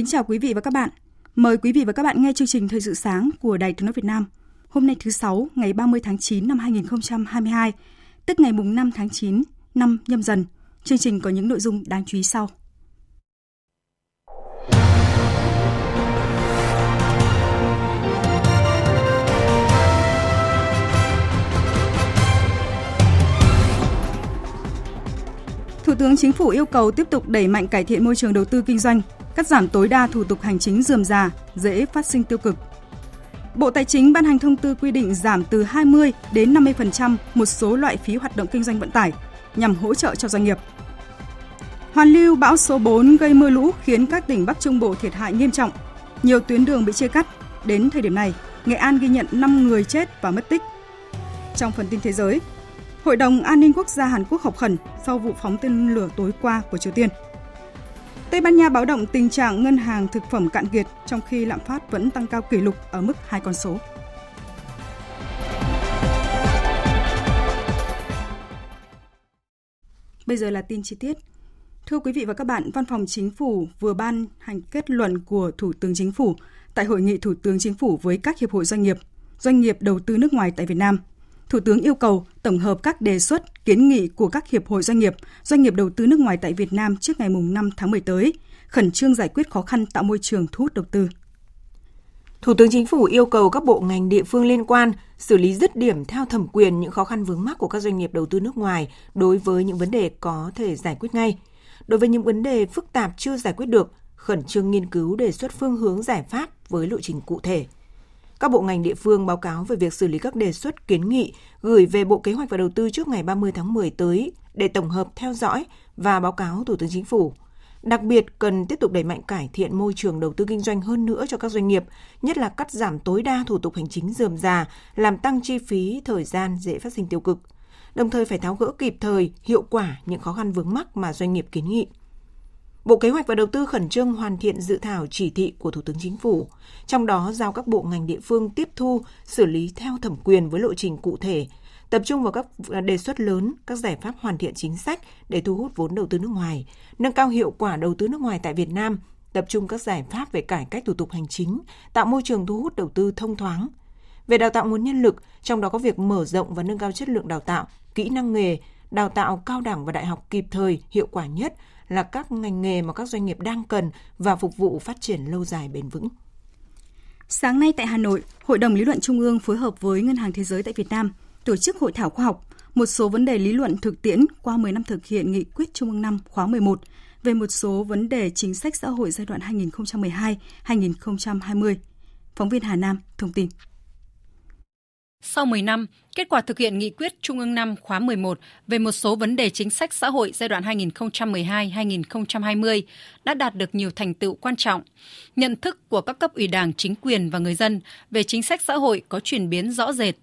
Kính chào quý vị và các bạn. Mời quý vị và các bạn nghe chương trình Thời sự sáng của Đài Tiếng nói Việt Nam. Hôm nay thứ sáu, ngày 30 tháng 9 năm 2022, tức ngày mùng 5 tháng 9 năm nhâm dần. Chương trình có những nội dung đáng chú ý sau. Thủ tướng Chính phủ yêu cầu tiếp tục đẩy mạnh cải thiện môi trường đầu tư kinh doanh, cắt giảm tối đa thủ tục hành chính dườm già, dễ phát sinh tiêu cực. Bộ Tài chính ban hành thông tư quy định giảm từ 20 đến 50% một số loại phí hoạt động kinh doanh vận tải nhằm hỗ trợ cho doanh nghiệp. Hoàn lưu bão số 4 gây mưa lũ khiến các tỉnh Bắc Trung Bộ thiệt hại nghiêm trọng. Nhiều tuyến đường bị chia cắt. Đến thời điểm này, Nghệ An ghi nhận 5 người chết và mất tích. Trong phần tin thế giới, Hội đồng An ninh Quốc gia Hàn Quốc họp khẩn sau vụ phóng tên lửa tối qua của Triều Tiên. Tây Ban Nha báo động tình trạng ngân hàng thực phẩm cạn kiệt trong khi lạm phát vẫn tăng cao kỷ lục ở mức hai con số. Bây giờ là tin chi tiết. Thưa quý vị và các bạn, Văn phòng Chính phủ vừa ban hành kết luận của Thủ tướng Chính phủ tại hội nghị Thủ tướng Chính phủ với các hiệp hội doanh nghiệp, doanh nghiệp đầu tư nước ngoài tại Việt Nam. Thủ tướng yêu cầu tổng hợp các đề xuất, kiến nghị của các hiệp hội doanh nghiệp, doanh nghiệp đầu tư nước ngoài tại Việt Nam trước ngày 5 tháng 10 tới, khẩn trương giải quyết khó khăn tạo môi trường thu hút đầu tư. Thủ tướng Chính phủ yêu cầu các bộ ngành địa phương liên quan xử lý dứt điểm theo thẩm quyền những khó khăn vướng mắc của các doanh nghiệp đầu tư nước ngoài đối với những vấn đề có thể giải quyết ngay. Đối với những vấn đề phức tạp chưa giải quyết được, khẩn trương nghiên cứu đề xuất phương hướng giải pháp với lộ trình cụ thể. Các bộ ngành địa phương báo cáo về việc xử lý các đề xuất kiến nghị gửi về Bộ Kế hoạch và Đầu tư trước ngày 30 tháng 10 tới để tổng hợp theo dõi và báo cáo Thủ tướng Chính phủ. Đặc biệt cần tiếp tục đẩy mạnh cải thiện môi trường đầu tư kinh doanh hơn nữa cho các doanh nghiệp, nhất là cắt giảm tối đa thủ tục hành chính dườm già, làm tăng chi phí, thời gian dễ phát sinh tiêu cực. Đồng thời phải tháo gỡ kịp thời, hiệu quả những khó khăn vướng mắc mà doanh nghiệp kiến nghị. Bộ Kế hoạch và Đầu tư khẩn trương hoàn thiện dự thảo chỉ thị của Thủ tướng Chính phủ, trong đó giao các bộ ngành địa phương tiếp thu, xử lý theo thẩm quyền với lộ trình cụ thể, tập trung vào các đề xuất lớn, các giải pháp hoàn thiện chính sách để thu hút vốn đầu tư nước ngoài, nâng cao hiệu quả đầu tư nước ngoài tại Việt Nam, tập trung các giải pháp về cải cách thủ tục hành chính, tạo môi trường thu hút đầu tư thông thoáng. Về đào tạo nguồn nhân lực, trong đó có việc mở rộng và nâng cao chất lượng đào tạo, kỹ năng nghề, đào tạo cao đẳng và đại học kịp thời, hiệu quả nhất là các ngành nghề mà các doanh nghiệp đang cần và phục vụ phát triển lâu dài bền vững. Sáng nay tại Hà Nội, Hội đồng Lý luận Trung ương phối hợp với Ngân hàng Thế giới tại Việt Nam tổ chức hội thảo khoa học một số vấn đề lý luận thực tiễn qua 10 năm thực hiện nghị quyết Trung ương năm khóa 11 về một số vấn đề chính sách xã hội giai đoạn 2012-2020. Phóng viên Hà Nam thông tin. Sau 10 năm, kết quả thực hiện nghị quyết Trung ương 5 khóa 11 về một số vấn đề chính sách xã hội giai đoạn 2012-2020 đã đạt được nhiều thành tựu quan trọng. Nhận thức của các cấp ủy đảng, chính quyền và người dân về chính sách xã hội có chuyển biến rõ rệt.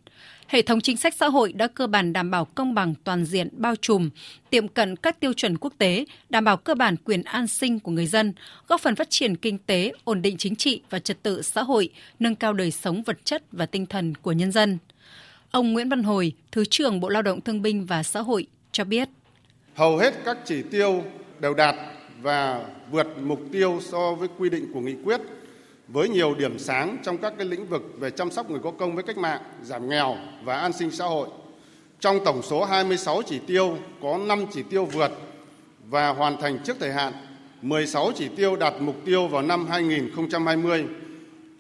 Hệ thống chính sách xã hội đã cơ bản đảm bảo công bằng toàn diện bao trùm, tiệm cận các tiêu chuẩn quốc tế, đảm bảo cơ bản quyền an sinh của người dân, góp phần phát triển kinh tế, ổn định chính trị và trật tự xã hội, nâng cao đời sống vật chất và tinh thần của nhân dân. Ông Nguyễn Văn Hồi, Thứ trưởng Bộ Lao động Thương binh và Xã hội cho biết. Hầu hết các chỉ tiêu đều đạt và vượt mục tiêu so với quy định của nghị quyết với nhiều điểm sáng trong các cái lĩnh vực về chăm sóc người có công với cách mạng, giảm nghèo và an sinh xã hội. Trong tổng số 26 chỉ tiêu có 5 chỉ tiêu vượt và hoàn thành trước thời hạn, 16 chỉ tiêu đạt mục tiêu vào năm 2020.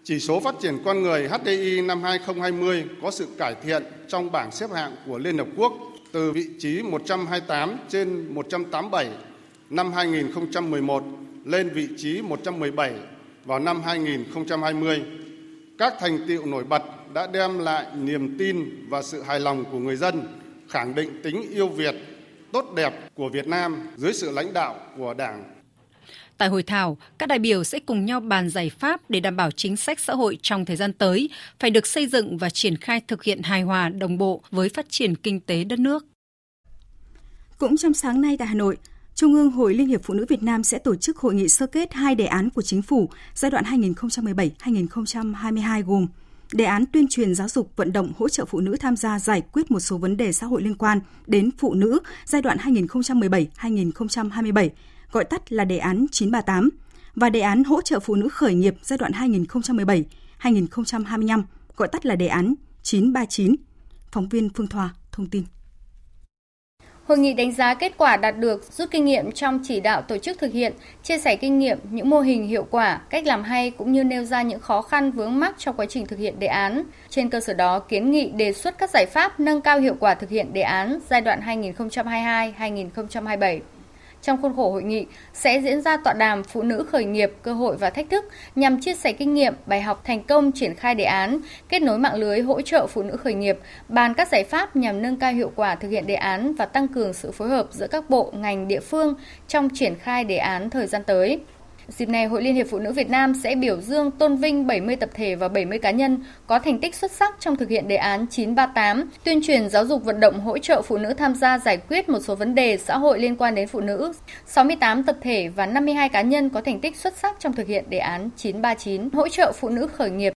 Chỉ số phát triển con người HDI năm 2020 có sự cải thiện trong bảng xếp hạng của Liên Hợp Quốc từ vị trí 128 trên 187 năm 2011 lên vị trí 117 vào năm 2020. Các thành tiệu nổi bật đã đem lại niềm tin và sự hài lòng của người dân, khẳng định tính yêu Việt, tốt đẹp của Việt Nam dưới sự lãnh đạo của Đảng. Tại hội thảo, các đại biểu sẽ cùng nhau bàn giải pháp để đảm bảo chính sách xã hội trong thời gian tới phải được xây dựng và triển khai thực hiện hài hòa đồng bộ với phát triển kinh tế đất nước. Cũng trong sáng nay tại Hà Nội, Trung ương Hội Liên hiệp Phụ nữ Việt Nam sẽ tổ chức hội nghị sơ kết hai đề án của chính phủ giai đoạn 2017-2022 gồm đề án tuyên truyền giáo dục vận động hỗ trợ phụ nữ tham gia giải quyết một số vấn đề xã hội liên quan đến phụ nữ giai đoạn 2017-2027, gọi tắt là đề án 938, và đề án hỗ trợ phụ nữ khởi nghiệp giai đoạn 2017-2025, gọi tắt là đề án 939. Phóng viên Phương Thoa thông tin. Hội nghị đánh giá kết quả đạt được, rút kinh nghiệm trong chỉ đạo tổ chức thực hiện, chia sẻ kinh nghiệm, những mô hình hiệu quả, cách làm hay cũng như nêu ra những khó khăn vướng mắc trong quá trình thực hiện đề án. Trên cơ sở đó, kiến nghị đề xuất các giải pháp nâng cao hiệu quả thực hiện đề án giai đoạn 2022-2027. Trong khuôn khổ hội nghị sẽ diễn ra tọa đàm Phụ nữ khởi nghiệp, cơ hội và thách thức nhằm chia sẻ kinh nghiệm, bài học thành công triển khai đề án, kết nối mạng lưới hỗ trợ phụ nữ khởi nghiệp, bàn các giải pháp nhằm nâng cao hiệu quả thực hiện đề án và tăng cường sự phối hợp giữa các bộ, ngành, địa phương trong triển khai đề án thời gian tới. Dịp này, Hội Liên hiệp Phụ nữ Việt Nam sẽ biểu dương tôn vinh 70 tập thể và 70 cá nhân có thành tích xuất sắc trong thực hiện đề án 938, tuyên truyền giáo dục vận động hỗ trợ phụ nữ tham gia giải quyết một số vấn đề xã hội liên quan đến phụ nữ. 68 tập thể và 52 cá nhân có thành tích xuất sắc trong thực hiện đề án 939, hỗ trợ phụ nữ khởi nghiệp.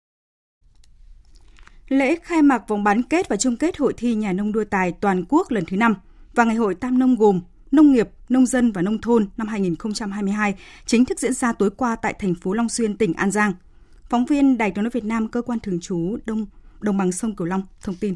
Lễ khai mạc vòng bán kết và chung kết hội thi nhà nông đua tài toàn quốc lần thứ 5 và ngày hội Tam Nông gồm Nông nghiệp, Nông dân và Nông thôn năm 2022 chính thức diễn ra tối qua tại thành phố Long Xuyên, tỉnh An Giang. Phóng viên Đài tiếng nói Việt Nam cơ quan thường trú Đông Đồng bằng sông Cửu Long thông tin.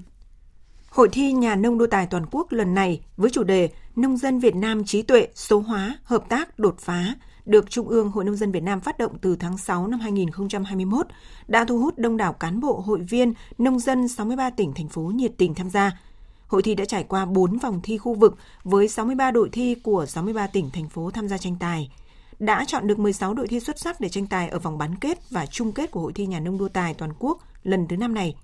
Hội thi nhà nông đua tài toàn quốc lần này với chủ đề Nông dân Việt Nam trí tuệ, số hóa, hợp tác, đột phá được Trung ương Hội Nông dân Việt Nam phát động từ tháng 6 năm 2021 đã thu hút đông đảo cán bộ, hội viên, nông dân 63 tỉnh, thành phố nhiệt tình tham gia – Hội thi đã trải qua 4 vòng thi khu vực với 63 đội thi của 63 tỉnh, thành phố tham gia tranh tài. Đã chọn được 16 đội thi xuất sắc để tranh tài ở vòng bán kết và chung kết của Hội thi nhà nông đua tài toàn quốc lần thứ năm này.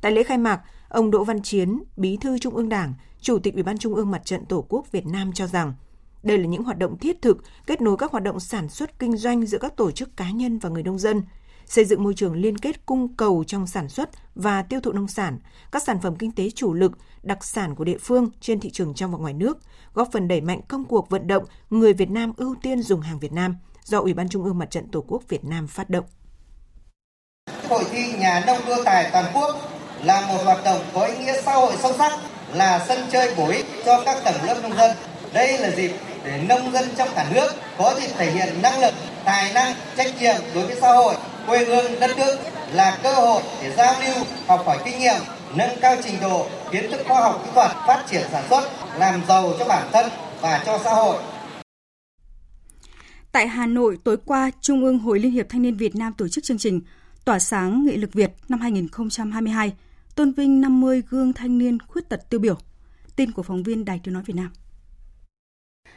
Tại lễ khai mạc, ông Đỗ Văn Chiến, Bí thư Trung ương Đảng, Chủ tịch Ủy ban Trung ương Mặt trận Tổ quốc Việt Nam cho rằng đây là những hoạt động thiết thực kết nối các hoạt động sản xuất kinh doanh giữa các tổ chức cá nhân và người nông dân – xây dựng môi trường liên kết cung cầu trong sản xuất và tiêu thụ nông sản, các sản phẩm kinh tế chủ lực, đặc sản của địa phương trên thị trường trong và ngoài nước, góp phần đẩy mạnh công cuộc vận động người Việt Nam ưu tiên dùng hàng Việt Nam do Ủy ban Trung ương Mặt trận Tổ quốc Việt Nam phát động. Hội thi nhà nông đua tài toàn quốc là một hoạt động có ý nghĩa xã hội sâu sắc, là sân chơi bổ ích cho các tầng lớp nông dân. Đây là dịp để nông dân trong cả nước có dịp thể hiện năng lực, tài năng, trách nhiệm đối với xã hội quê hương đất nước là cơ hội để giao lưu, học hỏi kinh nghiệm, nâng cao trình độ, kiến thức khoa học kỹ thuật, phát triển sản xuất, làm giàu cho bản thân và cho xã hội. Tại Hà Nội, tối qua, Trung ương Hội Liên hiệp Thanh niên Việt Nam tổ chức chương trình Tỏa sáng nghị lực Việt năm 2022, tôn vinh 50 gương thanh niên khuyết tật tiêu biểu. Tin của phóng viên Đài Tiếng Nói Việt Nam.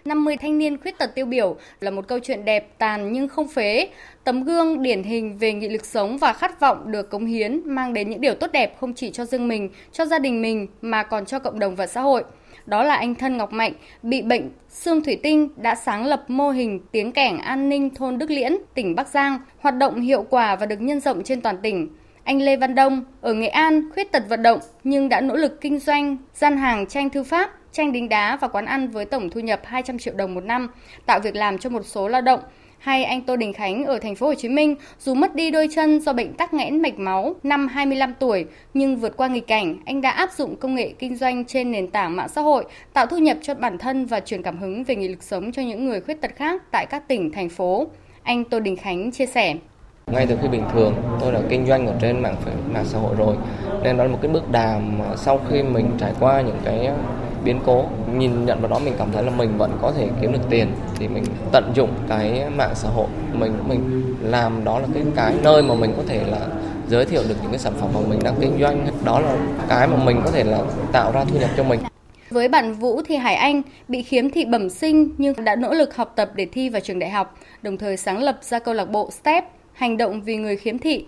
50 thanh niên khuyết tật tiêu biểu là một câu chuyện đẹp tàn nhưng không phế, tấm gương điển hình về nghị lực sống và khát vọng được cống hiến mang đến những điều tốt đẹp không chỉ cho riêng mình, cho gia đình mình mà còn cho cộng đồng và xã hội. Đó là anh Thân Ngọc Mạnh, bị bệnh xương thủy tinh đã sáng lập mô hình tiếng kẻng an ninh thôn Đức Liễn, tỉnh Bắc Giang, hoạt động hiệu quả và được nhân rộng trên toàn tỉnh. Anh Lê Văn Đông ở Nghệ An khuyết tật vận động nhưng đã nỗ lực kinh doanh gian hàng tranh thư pháp tranh đính đá và quán ăn với tổng thu nhập 200 triệu đồng một năm, tạo việc làm cho một số lao động. Hay anh Tô Đình Khánh ở thành phố Hồ Chí Minh, dù mất đi đôi chân do bệnh tắc nghẽn mạch máu năm 25 tuổi, nhưng vượt qua nghịch cảnh, anh đã áp dụng công nghệ kinh doanh trên nền tảng mạng xã hội, tạo thu nhập cho bản thân và truyền cảm hứng về nghị lực sống cho những người khuyết tật khác tại các tỉnh, thành phố. Anh Tô Đình Khánh chia sẻ. Ngay từ khi bình thường, tôi đã kinh doanh ở trên mạng mạng xã hội rồi, nên đó là một cái bước đàm sau khi mình trải qua những cái biến cố. Nhìn nhận vào đó mình cảm thấy là mình vẫn có thể kiếm được tiền. Thì mình tận dụng cái mạng xã hội. Mình mình làm đó là cái cái nơi mà mình có thể là giới thiệu được những cái sản phẩm mà mình đang kinh doanh. Đó là cái mà mình có thể là tạo ra thu nhập cho mình. Với bạn Vũ thì Hải Anh bị khiếm thị bẩm sinh nhưng đã nỗ lực học tập để thi vào trường đại học, đồng thời sáng lập ra câu lạc bộ STEP, hành động vì người khiếm thị.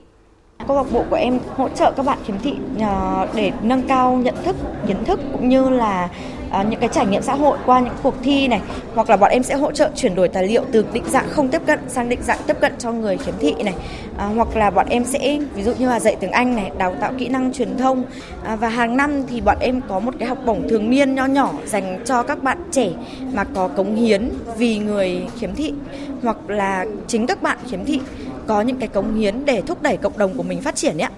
Câu lạc bộ của em hỗ trợ các bạn khiếm thị à, để nâng cao nhận thức, kiến thức cũng như là à, những cái trải nghiệm xã hội qua những cuộc thi này. Hoặc là bọn em sẽ hỗ trợ chuyển đổi tài liệu từ định dạng không tiếp cận sang định dạng tiếp cận cho người khiếm thị này. À, hoặc là bọn em sẽ ví dụ như là dạy tiếng Anh này đào tạo kỹ năng truyền thông. À, và hàng năm thì bọn em có một cái học bổng thường niên nho nhỏ dành cho các bạn trẻ mà có cống hiến vì người khiếm thị hoặc là chính các bạn khiếm thị có những cái cống hiến để thúc đẩy cộng đồng của mình phát triển nhé.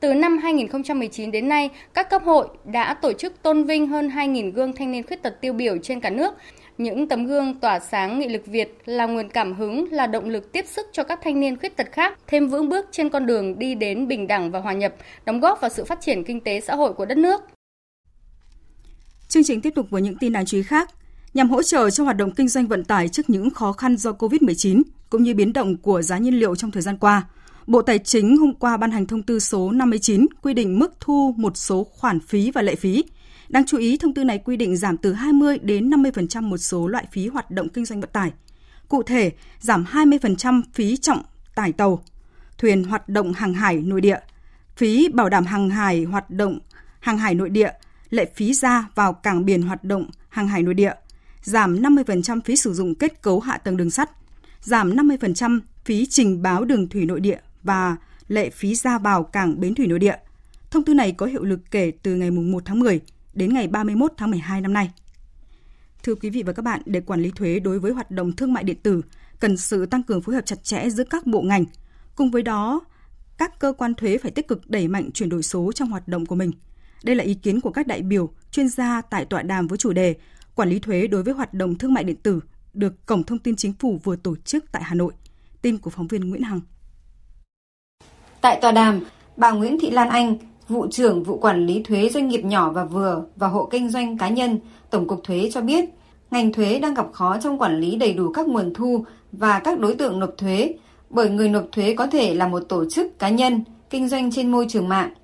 Từ năm 2019 đến nay, các cấp hội đã tổ chức tôn vinh hơn 2.000 gương thanh niên khuyết tật tiêu biểu trên cả nước. Những tấm gương tỏa sáng nghị lực Việt là nguồn cảm hứng, là động lực tiếp sức cho các thanh niên khuyết tật khác thêm vững bước trên con đường đi đến bình đẳng và hòa nhập, đóng góp vào sự phát triển kinh tế xã hội của đất nước. Chương trình tiếp tục với những tin đáng chú ý khác. Nhằm hỗ trợ cho hoạt động kinh doanh vận tải trước những khó khăn do COVID-19 cũng như biến động của giá nhiên liệu trong thời gian qua, Bộ Tài chính hôm qua ban hành thông tư số 59 quy định mức thu một số khoản phí và lệ phí. Đáng chú ý, thông tư này quy định giảm từ 20 đến 50% một số loại phí hoạt động kinh doanh vận tải. Cụ thể, giảm 20% phí trọng tải tàu, thuyền hoạt động hàng hải nội địa, phí bảo đảm hàng hải hoạt động hàng hải nội địa, lệ phí ra vào cảng biển hoạt động hàng hải nội địa, giảm 50% phí sử dụng kết cấu hạ tầng đường sắt, giảm 50% phí trình báo đường thủy nội địa và lệ phí ra vào cảng bến thủy nội địa. Thông tư này có hiệu lực kể từ ngày 1 tháng 10 đến ngày 31 tháng 12 năm nay. Thưa quý vị và các bạn, để quản lý thuế đối với hoạt động thương mại điện tử, cần sự tăng cường phối hợp chặt chẽ giữa các bộ ngành. Cùng với đó, các cơ quan thuế phải tích cực đẩy mạnh chuyển đổi số trong hoạt động của mình. Đây là ý kiến của các đại biểu, chuyên gia tại tọa đàm với chủ đề Quản lý thuế đối với hoạt động thương mại điện tử được Cổng Thông tin Chính phủ vừa tổ chức tại Hà Nội. Tin của phóng viên Nguyễn Hằng. Tại tòa đàm, bà Nguyễn Thị Lan Anh, vụ trưởng vụ quản lý thuế doanh nghiệp nhỏ và vừa và hộ kinh doanh cá nhân, Tổng cục Thuế cho biết, ngành thuế đang gặp khó trong quản lý đầy đủ các nguồn thu và các đối tượng nộp thuế, bởi người nộp thuế có thể là một tổ chức cá nhân kinh doanh trên môi trường mạng.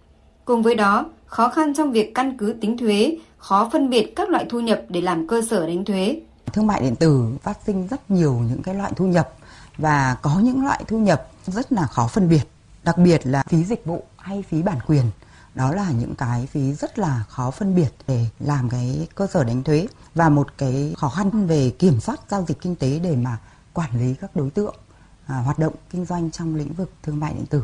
Cùng với đó, khó khăn trong việc căn cứ tính thuế, khó phân biệt các loại thu nhập để làm cơ sở đánh thuế. Thương mại điện tử phát sinh rất nhiều những cái loại thu nhập và có những loại thu nhập rất là khó phân biệt đặc biệt là phí dịch vụ hay phí bản quyền đó là những cái phí rất là khó phân biệt để làm cái cơ sở đánh thuế và một cái khó khăn về kiểm soát giao dịch kinh tế để mà quản lý các đối tượng à, hoạt động kinh doanh trong lĩnh vực thương mại điện tử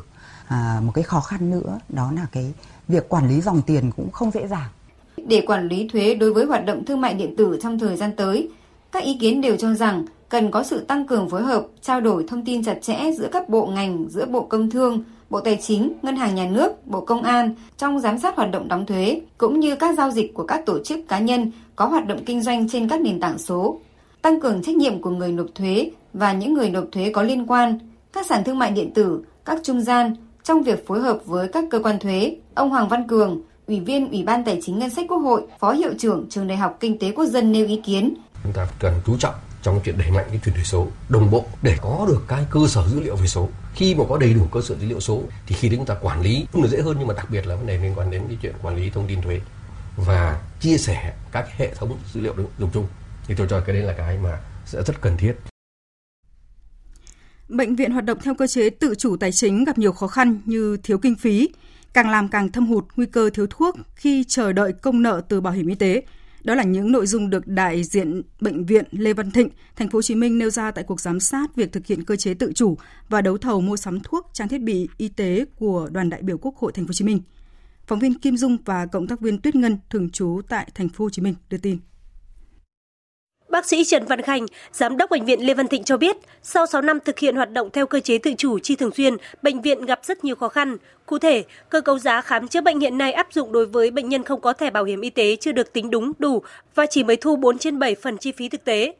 à, một cái khó khăn nữa đó là cái việc quản lý dòng tiền cũng không dễ dàng để quản lý thuế đối với hoạt động thương mại điện tử trong thời gian tới các ý kiến đều cho rằng cần có sự tăng cường phối hợp, trao đổi thông tin chặt chẽ giữa các bộ ngành, giữa Bộ Công Thương, Bộ Tài chính, Ngân hàng Nhà nước, Bộ Công an trong giám sát hoạt động đóng thuế, cũng như các giao dịch của các tổ chức cá nhân có hoạt động kinh doanh trên các nền tảng số. Tăng cường trách nhiệm của người nộp thuế và những người nộp thuế có liên quan, các sản thương mại điện tử, các trung gian trong việc phối hợp với các cơ quan thuế. Ông Hoàng Văn Cường, Ủy viên Ủy ban Tài chính Ngân sách Quốc hội, Phó Hiệu trưởng Trường Đại học Kinh tế Quốc dân nêu ý kiến. Chúng ta cần chú trọng trong chuyện đẩy mạnh cái chuyển đổi số đồng bộ để có được cái cơ sở dữ liệu về số khi mà có đầy đủ cơ sở dữ liệu số thì khi chúng ta quản lý cũng là dễ hơn nhưng mà đặc biệt là vấn đề liên quan đến cái chuyện quản lý thông tin thuế và chia sẻ các hệ thống dữ liệu dùng chung thì tôi cho cái đấy là cái mà sẽ rất cần thiết Bệnh viện hoạt động theo cơ chế tự chủ tài chính gặp nhiều khó khăn như thiếu kinh phí, càng làm càng thâm hụt nguy cơ thiếu thuốc khi chờ đợi công nợ từ bảo hiểm y tế, đó là những nội dung được đại diện bệnh viện Lê Văn Thịnh, thành phố Hồ Chí Minh nêu ra tại cuộc giám sát việc thực hiện cơ chế tự chủ và đấu thầu mua sắm thuốc, trang thiết bị y tế của đoàn đại biểu Quốc hội thành phố Hồ Chí Minh. Phóng viên Kim Dung và cộng tác viên Tuyết Ngân thường trú tại thành phố Hồ Chí Minh đưa tin. Bác sĩ Trần Văn Khanh, Giám đốc Bệnh viện Lê Văn Thịnh cho biết, sau 6 năm thực hiện hoạt động theo cơ chế tự chủ chi thường xuyên, bệnh viện gặp rất nhiều khó khăn. Cụ thể, cơ cấu giá khám chữa bệnh hiện nay áp dụng đối với bệnh nhân không có thẻ bảo hiểm y tế chưa được tính đúng đủ và chỉ mới thu 4 trên 7 phần chi phí thực tế.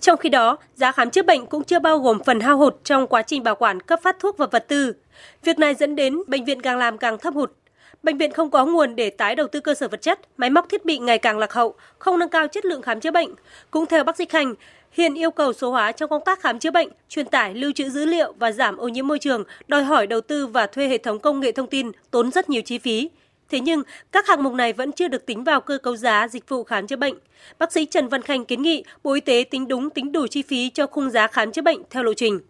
Trong khi đó, giá khám chữa bệnh cũng chưa bao gồm phần hao hụt trong quá trình bảo quản cấp phát thuốc và vật tư. Việc này dẫn đến bệnh viện càng làm càng thấp hụt, Bệnh viện không có nguồn để tái đầu tư cơ sở vật chất, máy móc thiết bị ngày càng lạc hậu, không nâng cao chất lượng khám chữa bệnh. Cũng theo bác sĩ Khanh, hiện yêu cầu số hóa trong công tác khám chữa bệnh, truyền tải, lưu trữ dữ liệu và giảm ô nhiễm môi trường đòi hỏi đầu tư và thuê hệ thống công nghệ thông tin tốn rất nhiều chi phí. Thế nhưng, các hạng mục này vẫn chưa được tính vào cơ cấu giá dịch vụ khám chữa bệnh. Bác sĩ Trần Văn Khanh kiến nghị Bộ Y tế tính đúng tính đủ chi phí cho khung giá khám chữa bệnh theo lộ trình.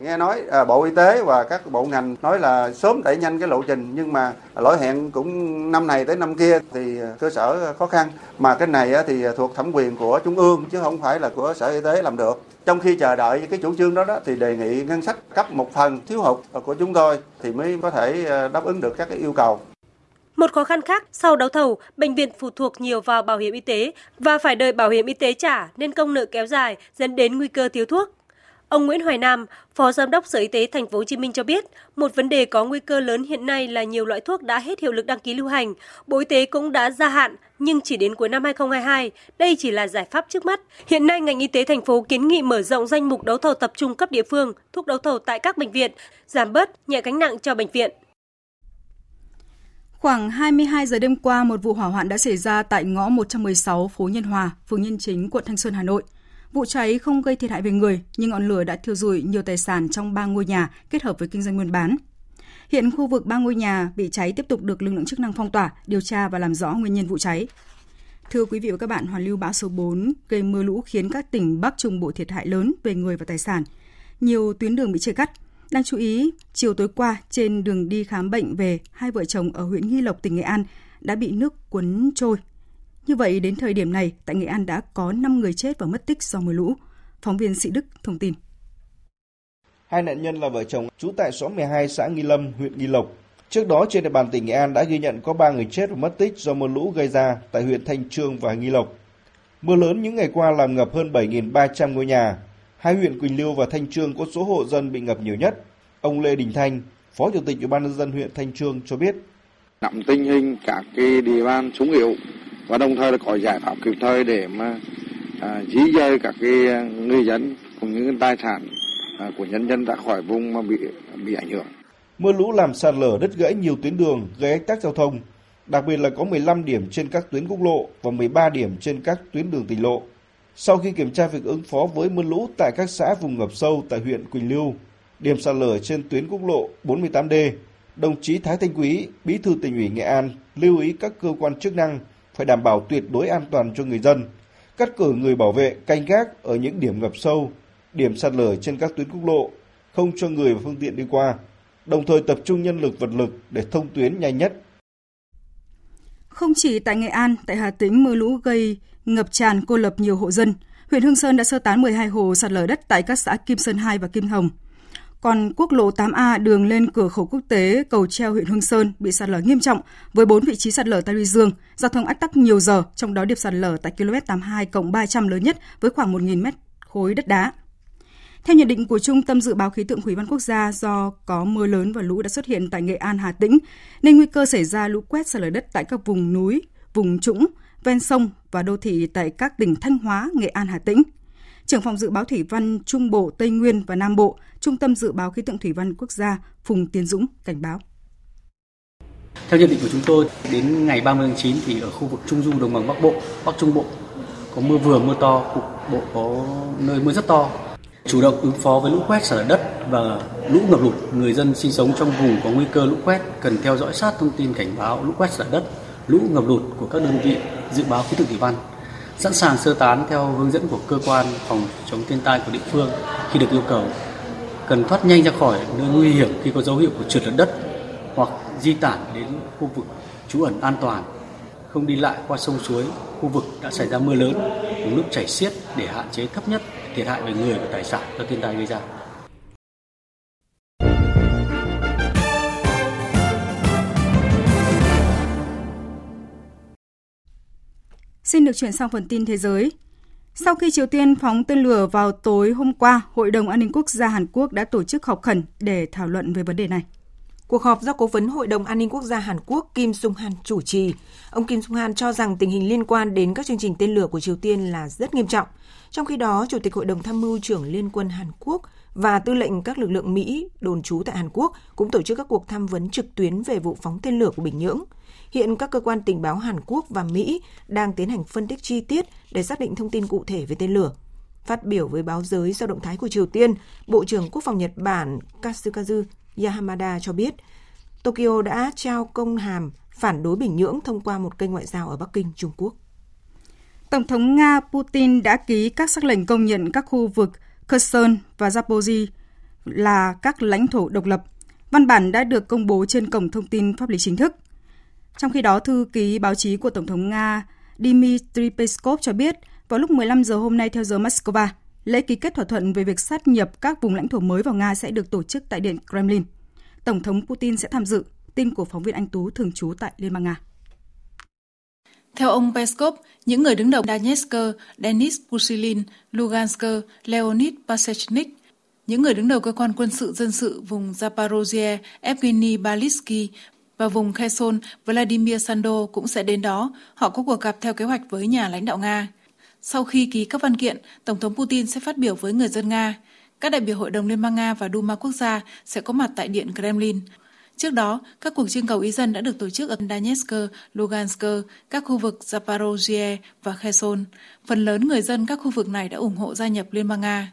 Nghe nói à, Bộ Y tế và các bộ ngành nói là sớm đẩy nhanh cái lộ trình nhưng mà lỗi hẹn cũng năm này tới năm kia thì à, cơ sở khó khăn mà cái này thì thuộc thẩm quyền của trung ương chứ không phải là của sở y tế làm được. Trong khi chờ đợi cái chủ trương đó, đó thì đề nghị ngân sách cấp một phần thiếu hụt của chúng tôi thì mới có thể à, đáp ứng được các cái yêu cầu. Một khó khăn khác, sau đấu thầu, bệnh viện phụ thuộc nhiều vào bảo hiểm y tế và phải đợi bảo hiểm y tế trả nên công nợ kéo dài dẫn đến nguy cơ thiếu thuốc. Ông Nguyễn Hoài Nam, Phó Giám đốc Sở Y tế Thành phố Hồ Chí Minh cho biết, một vấn đề có nguy cơ lớn hiện nay là nhiều loại thuốc đã hết hiệu lực đăng ký lưu hành. Bộ Y tế cũng đã gia hạn nhưng chỉ đến cuối năm 2022. Đây chỉ là giải pháp trước mắt. Hiện nay ngành y tế thành phố kiến nghị mở rộng danh mục đấu thầu tập trung cấp địa phương, thuốc đấu thầu tại các bệnh viện, giảm bớt nhẹ gánh nặng cho bệnh viện. Khoảng 22 giờ đêm qua, một vụ hỏa hoạn đã xảy ra tại ngõ 116 phố Nhân Hòa, phường Nhân Chính, quận Thanh Xuân, Hà Nội. Vụ cháy không gây thiệt hại về người, nhưng ngọn lửa đã thiêu rụi nhiều tài sản trong ba ngôi nhà kết hợp với kinh doanh buôn bán. Hiện khu vực ba ngôi nhà bị cháy tiếp tục được lực lượng chức năng phong tỏa, điều tra và làm rõ nguyên nhân vụ cháy. Thưa quý vị và các bạn, hoàn lưu bão số 4 gây mưa lũ khiến các tỉnh Bắc Trung Bộ thiệt hại lớn về người và tài sản. Nhiều tuyến đường bị chia cắt. Đang chú ý, chiều tối qua trên đường đi khám bệnh về, hai vợ chồng ở huyện Nghi Lộc, tỉnh Nghệ An đã bị nước cuốn trôi như vậy, đến thời điểm này, tại Nghệ An đã có 5 người chết và mất tích do mưa lũ. Phóng viên Sĩ Đức thông tin. Hai nạn nhân là vợ chồng trú tại xóm 12 xã Nghi Lâm, huyện Nghi Lộc. Trước đó trên địa bàn tỉnh Nghệ An đã ghi nhận có 3 người chết và mất tích do mưa lũ gây ra tại huyện Thanh Trương và Nghi Lộc. Mưa lớn những ngày qua làm ngập hơn 7.300 ngôi nhà. Hai huyện Quỳnh Lưu và Thanh Trương có số hộ dân bị ngập nhiều nhất. Ông Lê Đình Thanh, Phó Chủ tịch Ủy ban nhân dân huyện Thanh Trương cho biết. Nắm tình hình các cái địa bàn súng yếu và đồng thời là có giải pháp kịp thời để mà à, di dời các cái à, người dân cũng như tài sản à, của nhân dân ra khỏi vùng mà bị bị ảnh hưởng. Mưa lũ làm sạt lở đất gãy nhiều tuyến đường, gây ách tắc giao thông. Đặc biệt là có 15 điểm trên các tuyến quốc lộ và 13 điểm trên các tuyến đường tỉnh lộ. Sau khi kiểm tra việc ứng phó với mưa lũ tại các xã vùng ngập sâu tại huyện Quỳnh Lưu, điểm sạt lở trên tuyến quốc lộ 48D, đồng chí Thái Thanh Quý, Bí thư tỉnh ủy Nghệ An lưu ý các cơ quan chức năng phải đảm bảo tuyệt đối an toàn cho người dân, cắt cử người bảo vệ canh gác ở những điểm ngập sâu, điểm sạt lở trên các tuyến quốc lộ, không cho người và phương tiện đi qua, đồng thời tập trung nhân lực vật lực để thông tuyến nhanh nhất. Không chỉ tại Nghệ An, tại Hà Tĩnh mưa lũ gây ngập tràn cô lập nhiều hộ dân. Huyện Hương Sơn đã sơ tán 12 hồ sạt lở đất tại các xã Kim Sơn 2 và Kim Hồng. Còn quốc lộ 8A đường lên cửa khẩu quốc tế cầu treo huyện Hương Sơn bị sạt lở nghiêm trọng với 4 vị trí sạt lở tại Ly Dương, giao thông ách tắc nhiều giờ, trong đó điểm sạt lở tại km 82 cộng 300 lớn nhất với khoảng 1.000 mét khối đất đá. Theo nhận định của Trung tâm Dự báo Khí tượng Thủy văn Quốc gia, do có mưa lớn và lũ đã xuất hiện tại Nghệ An, Hà Tĩnh, nên nguy cơ xảy ra lũ quét sạt lở đất tại các vùng núi, vùng trũng, ven sông và đô thị tại các tỉnh Thanh Hóa, Nghệ An, Hà Tĩnh – trưởng phòng dự báo thủy văn Trung Bộ, Tây Nguyên và Nam Bộ, Trung tâm Dự báo Khí tượng Thủy văn Quốc gia Phùng Tiến Dũng cảnh báo. Theo nhận định của chúng tôi, đến ngày 30 tháng 9 thì ở khu vực Trung Du Đồng bằng Bắc Bộ, Bắc Trung Bộ có mưa vừa mưa to, cục bộ có nơi mưa rất to. Chủ động ứng phó với lũ quét sạt lở đất và lũ ngập lụt, người dân sinh sống trong vùng có nguy cơ lũ quét cần theo dõi sát thông tin cảnh báo lũ quét sạt lở đất, lũ ngập lụt của các đơn vị dự báo khí tượng thủy văn sẵn sàng sơ tán theo hướng dẫn của cơ quan phòng chống thiên tai của địa phương khi được yêu cầu. Cần thoát nhanh ra khỏi nơi nguy hiểm khi có dấu hiệu của trượt lở đất hoặc di tản đến khu vực trú ẩn an toàn. Không đi lại qua sông suối, khu vực đã xảy ra mưa lớn nước chảy xiết để hạn chế thấp nhất thiệt hại về người và tài sản do thiên tai gây ra. Xin được chuyển sang phần tin thế giới. Sau khi Triều Tiên phóng tên lửa vào tối hôm qua, Hội đồng An ninh Quốc gia Hàn Quốc đã tổ chức họp khẩn để thảo luận về vấn đề này. Cuộc họp do Cố vấn Hội đồng An ninh Quốc gia Hàn Quốc Kim Sung Han chủ trì. Ông Kim Sung Han cho rằng tình hình liên quan đến các chương trình tên lửa của Triều Tiên là rất nghiêm trọng. Trong khi đó, Chủ tịch Hội đồng Tham mưu trưởng Liên quân Hàn Quốc và tư lệnh các lực lượng Mỹ đồn trú tại Hàn Quốc cũng tổ chức các cuộc tham vấn trực tuyến về vụ phóng tên lửa của Bình Nhưỡng. Hiện các cơ quan tình báo Hàn Quốc và Mỹ đang tiến hành phân tích chi tiết để xác định thông tin cụ thể về tên lửa. Phát biểu với báo giới sau động thái của Triều Tiên, Bộ trưởng Quốc phòng Nhật Bản Katsukazu Yahamada cho biết, Tokyo đã trao công hàm phản đối Bình Nhưỡng thông qua một kênh ngoại giao ở Bắc Kinh, Trung Quốc. Tổng thống Nga Putin đã ký các sắc lệnh công nhận các khu vực Kherson và Zaporizhia là các lãnh thổ độc lập. Văn bản đã được công bố trên cổng thông tin pháp lý chính thức. Trong khi đó, thư ký báo chí của Tổng thống Nga Dmitry Peskov cho biết vào lúc 15 giờ hôm nay theo giờ Moscow, lễ ký kết thỏa thuận về việc sát nhập các vùng lãnh thổ mới vào Nga sẽ được tổ chức tại Điện Kremlin. Tổng thống Putin sẽ tham dự. Tin của phóng viên Anh Tú thường trú tại Liên bang Nga. Theo ông Peskov, những người đứng đầu Donetsk, Denis pusilin Lugansk, Leonid Pasechnik, những người đứng đầu cơ quan quân sự dân sự vùng Zaporozhye, Evgeny Balitsky và vùng Kherson, Vladimir Sando cũng sẽ đến đó. Họ có cuộc gặp theo kế hoạch với nhà lãnh đạo Nga. Sau khi ký các văn kiện, Tổng thống Putin sẽ phát biểu với người dân Nga. Các đại biểu Hội đồng Liên bang Nga và Duma quốc gia sẽ có mặt tại Điện Kremlin. Trước đó, các cuộc trưng cầu ý dân đã được tổ chức ở Donetsk, Lugansk, các khu vực Zaporozhye và Kherson. Phần lớn người dân các khu vực này đã ủng hộ gia nhập Liên bang Nga.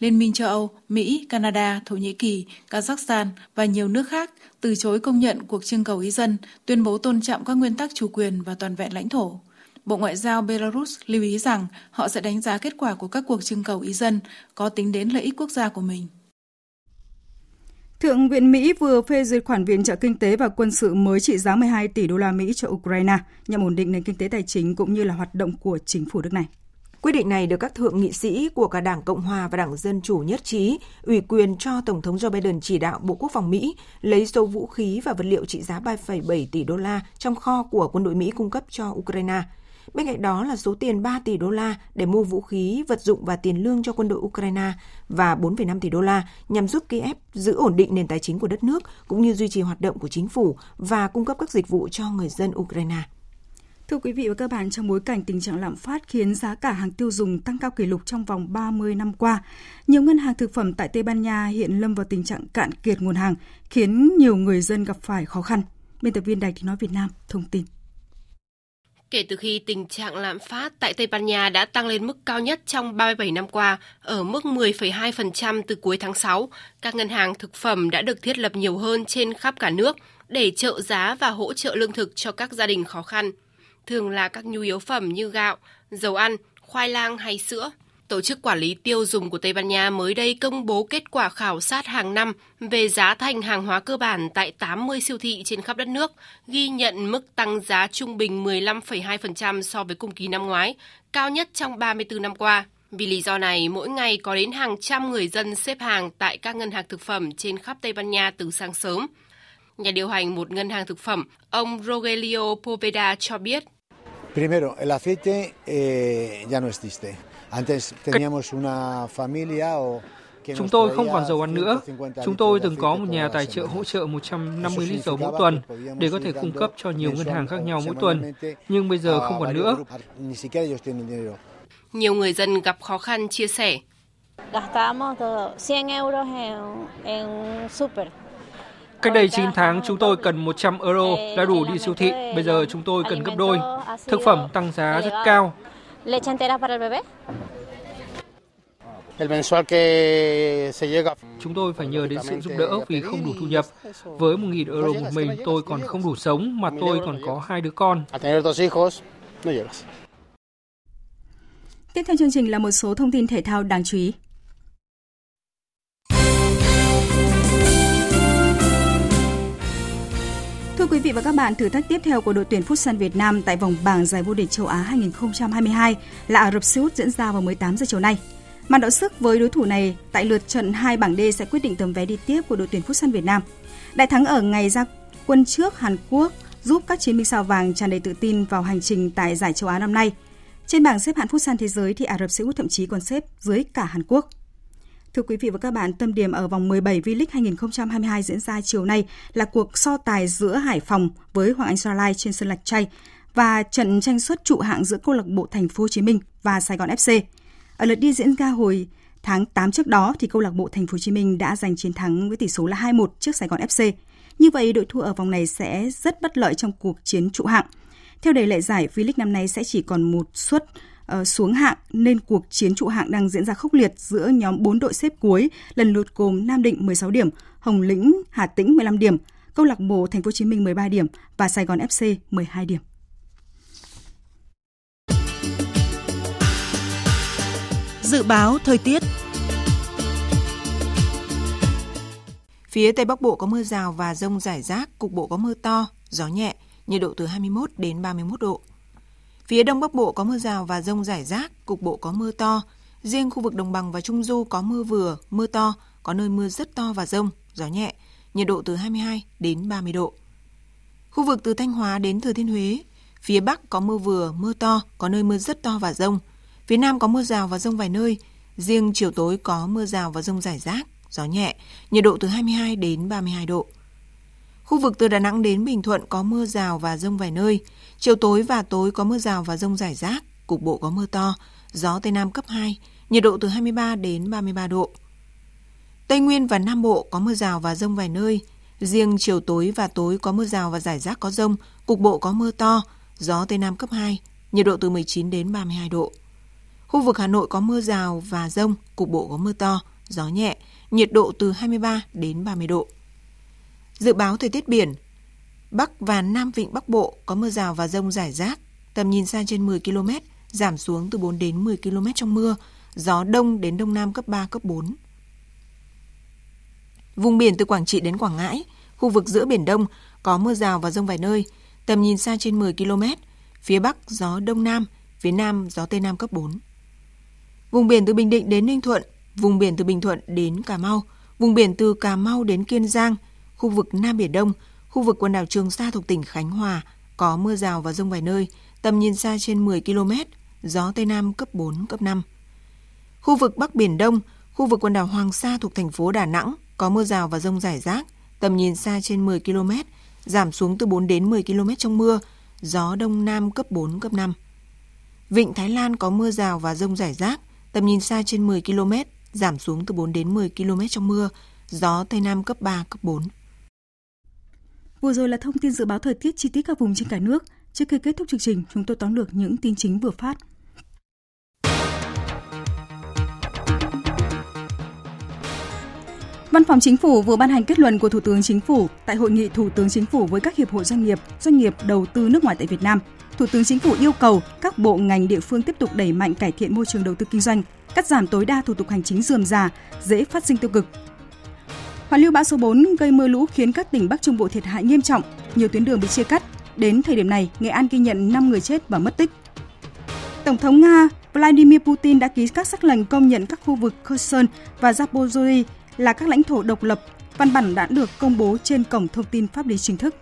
Liên minh châu Âu, Mỹ, Canada, Thổ Nhĩ Kỳ, Kazakhstan và nhiều nước khác từ chối công nhận cuộc trưng cầu ý dân, tuyên bố tôn trọng các nguyên tắc chủ quyền và toàn vẹn lãnh thổ. Bộ Ngoại giao Belarus lưu ý rằng họ sẽ đánh giá kết quả của các cuộc trưng cầu ý dân có tính đến lợi ích quốc gia của mình. Thượng viện Mỹ vừa phê duyệt khoản viện trợ kinh tế và quân sự mới trị giá 12 tỷ đô la Mỹ cho Ukraine nhằm ổn định nền kinh tế tài chính cũng như là hoạt động của chính phủ nước này. Quyết định này được các thượng nghị sĩ của cả Đảng Cộng hòa và Đảng Dân Chủ nhất trí, ủy quyền cho Tổng thống Joe Biden chỉ đạo Bộ Quốc phòng Mỹ lấy số vũ khí và vật liệu trị giá 3,7 tỷ đô la trong kho của quân đội Mỹ cung cấp cho Ukraine. Bên cạnh đó là số tiền 3 tỷ đô la để mua vũ khí, vật dụng và tiền lương cho quân đội Ukraine và 4,5 tỷ đô la nhằm giúp Kiev giữ ổn định nền tài chính của đất nước cũng như duy trì hoạt động của chính phủ và cung cấp các dịch vụ cho người dân Ukraine. Thưa quý vị và các bạn, trong bối cảnh tình trạng lạm phát khiến giá cả hàng tiêu dùng tăng cao kỷ lục trong vòng 30 năm qua, nhiều ngân hàng thực phẩm tại Tây Ban Nha hiện lâm vào tình trạng cạn kiệt nguồn hàng, khiến nhiều người dân gặp phải khó khăn. Biên tập viên Đài Tiếng Nói Việt Nam thông tin. Kể từ khi tình trạng lạm phát tại Tây Ban Nha đã tăng lên mức cao nhất trong 37 năm qua, ở mức 10,2% từ cuối tháng 6, các ngân hàng thực phẩm đã được thiết lập nhiều hơn trên khắp cả nước để trợ giá và hỗ trợ lương thực cho các gia đình khó khăn thường là các nhu yếu phẩm như gạo, dầu ăn, khoai lang hay sữa. Tổ chức Quản lý Tiêu dùng của Tây Ban Nha mới đây công bố kết quả khảo sát hàng năm về giá thành hàng hóa cơ bản tại 80 siêu thị trên khắp đất nước, ghi nhận mức tăng giá trung bình 15,2% so với cùng kỳ năm ngoái, cao nhất trong 34 năm qua. Vì lý do này, mỗi ngày có đến hàng trăm người dân xếp hàng tại các ngân hàng thực phẩm trên khắp Tây Ban Nha từ sáng sớm. Nhà điều hành một ngân hàng thực phẩm, ông Rogelio Poveda cho biết Primero, el aceite eh, ya no existe. Antes teníamos una familia o Chúng tôi không còn dầu ăn nữa. Chúng tôi từng có một nhà tài trợ hỗ trợ 150 lít dầu mỗi tuần để có thể cung cấp cho nhiều ngân hàng khác nhau mỗi tuần, nhưng bây giờ không còn nữa. Nhiều người dân gặp khó khăn chia sẻ. Cách đây 9 tháng chúng tôi cần 100 euro là đủ đi siêu thị, bây giờ chúng tôi cần gấp đôi. Thực phẩm tăng giá rất cao. Chúng tôi phải nhờ đến sự giúp đỡ vì không đủ thu nhập. Với 1.000 euro một mình tôi còn không đủ sống mà tôi còn có hai đứa con. Tiếp theo chương trình là một số thông tin thể thao đáng chú ý. Quý vị và các bạn, thử thách tiếp theo của đội tuyển Futsal Việt Nam tại vòng bảng giải vô địch châu Á 2022 là Ả Rập Xê Út diễn ra vào 18 giờ chiều nay. Màn đọ sức với đối thủ này tại lượt trận 2 bảng D sẽ quyết định tấm vé đi tiếp của đội tuyển Futsal Việt Nam. Đại thắng ở ngày ra quân trước Hàn Quốc giúp các chiến binh sao vàng tràn đầy tự tin vào hành trình tại giải châu Á năm nay. Trên bảng xếp hạng Futsal thế giới thì Ả Rập Xê Út thậm chí còn xếp dưới cả Hàn Quốc. Thưa quý vị và các bạn, tâm điểm ở vòng 17 V-League 2022 diễn ra chiều nay là cuộc so tài giữa Hải Phòng với Hoàng Anh Gia Lai trên sân Lạch Tray và trận tranh suất trụ hạng giữa câu lạc bộ Thành phố Hồ Chí Minh và Sài Gòn FC. Ở lượt đi diễn ra hồi tháng 8 trước đó thì câu lạc bộ Thành phố Hồ Chí Minh đã giành chiến thắng với tỷ số là 2-1 trước Sài Gòn FC. Như vậy đội thua ở vòng này sẽ rất bất lợi trong cuộc chiến trụ hạng. Theo đề lệ giải, V-League năm nay sẽ chỉ còn một suất uh, xuống hạng nên cuộc chiến trụ hạng đang diễn ra khốc liệt giữa nhóm 4 đội xếp cuối lần lượt gồm Nam Định 16 điểm, Hồng Lĩnh, Hà Tĩnh 15 điểm, câu lạc bộ Thành phố Hồ Chí Minh 13 điểm và Sài Gòn FC 12 điểm. Dự báo thời tiết Phía Tây Bắc Bộ có mưa rào và rông rải rác, cục bộ có mưa to, gió nhẹ, nhiệt độ từ 21 đến 31 độ. Phía Đông Bắc Bộ có mưa rào và rông rải rác, cục bộ có mưa to. Riêng khu vực Đồng bằng và Trung Du có mưa vừa, mưa to, có nơi mưa rất to và rông, gió nhẹ, nhiệt độ từ 22 đến 30 độ. Khu vực từ Thanh Hóa đến Thừa Thiên Huế, phía Bắc có mưa vừa, mưa to, có nơi mưa rất to và rông. Phía Nam có mưa rào và rông vài nơi, riêng chiều tối có mưa rào và rông rải rác, gió nhẹ, nhiệt độ từ 22 đến 32 độ. Khu vực từ Đà Nẵng đến Bình Thuận có mưa rào và rông vài nơi. Chiều tối và tối có mưa rào và rông rải rác, cục bộ có mưa to, gió Tây Nam cấp 2, nhiệt độ từ 23 đến 33 độ. Tây Nguyên và Nam Bộ có mưa rào và rông vài nơi. Riêng chiều tối và tối có mưa rào và rải rác có rông, cục bộ có mưa to, gió Tây Nam cấp 2, nhiệt độ từ 19 đến 32 độ. Khu vực Hà Nội có mưa rào và rông, cục bộ có mưa to, gió nhẹ, nhiệt độ từ 23 đến 30 độ. Dự báo thời tiết biển, Bắc và Nam Vịnh Bắc Bộ có mưa rào và rông rải rác, tầm nhìn xa trên 10 km, giảm xuống từ 4 đến 10 km trong mưa, gió đông đến đông nam cấp 3, cấp 4. Vùng biển từ Quảng Trị đến Quảng Ngãi, khu vực giữa Biển Đông có mưa rào và rông vài nơi, tầm nhìn xa trên 10 km, phía Bắc gió Đông Nam, phía Nam gió Tây Nam cấp 4. Vùng biển từ Bình Định đến Ninh Thuận, vùng biển từ Bình Thuận đến Cà Mau, vùng biển từ Cà Mau đến Kiên Giang, khu vực Nam Biển Đông, khu vực quần đảo Trường Sa thuộc tỉnh Khánh Hòa có mưa rào và rông vài nơi, tầm nhìn xa trên 10 km, gió Tây Nam cấp 4, cấp 5. Khu vực Bắc Biển Đông, khu vực quần đảo Hoàng Sa thuộc thành phố Đà Nẵng có mưa rào và rông rải rác, tầm nhìn xa trên 10 km, giảm xuống từ 4 đến 10 km trong mưa, gió Đông Nam cấp 4, cấp 5. Vịnh Thái Lan có mưa rào và rông rải rác, tầm nhìn xa trên 10 km, giảm xuống từ 4 đến 10 km trong mưa, gió Tây Nam cấp 3, cấp 4. Vừa rồi là thông tin dự báo thời tiết chi tiết các vùng trên cả nước. Trước khi kết thúc chương trình, chúng tôi tóm lược những tin chính vừa phát. Văn phòng Chính phủ vừa ban hành kết luận của Thủ tướng Chính phủ tại hội nghị Thủ tướng Chính phủ với các hiệp hội doanh nghiệp, doanh nghiệp đầu tư nước ngoài tại Việt Nam. Thủ tướng Chính phủ yêu cầu các bộ ngành địa phương tiếp tục đẩy mạnh cải thiện môi trường đầu tư kinh doanh, cắt giảm tối đa thủ tục hành chính dườm già, dễ phát sinh tiêu cực, Hoàn lưu bão số 4 gây mưa lũ khiến các tỉnh Bắc Trung Bộ thiệt hại nghiêm trọng, nhiều tuyến đường bị chia cắt. Đến thời điểm này, Nghệ An ghi nhận 5 người chết và mất tích. Tổng thống Nga Vladimir Putin đã ký các sắc lệnh công nhận các khu vực Kherson và Zaporizhia là các lãnh thổ độc lập. Văn bản đã được công bố trên cổng thông tin pháp lý chính thức.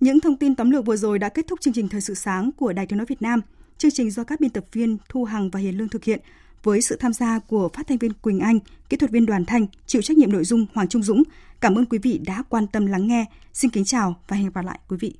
Những thông tin tóm lược vừa rồi đã kết thúc chương trình Thời sự sáng của Đài Tiếng Nói Việt Nam. Chương trình do các biên tập viên Thu Hằng và Hiền Lương thực hiện với sự tham gia của phát thanh viên Quỳnh Anh, kỹ thuật viên Đoàn Thanh, chịu trách nhiệm nội dung Hoàng Trung Dũng. Cảm ơn quý vị đã quan tâm lắng nghe. Xin kính chào và hẹn gặp lại quý vị.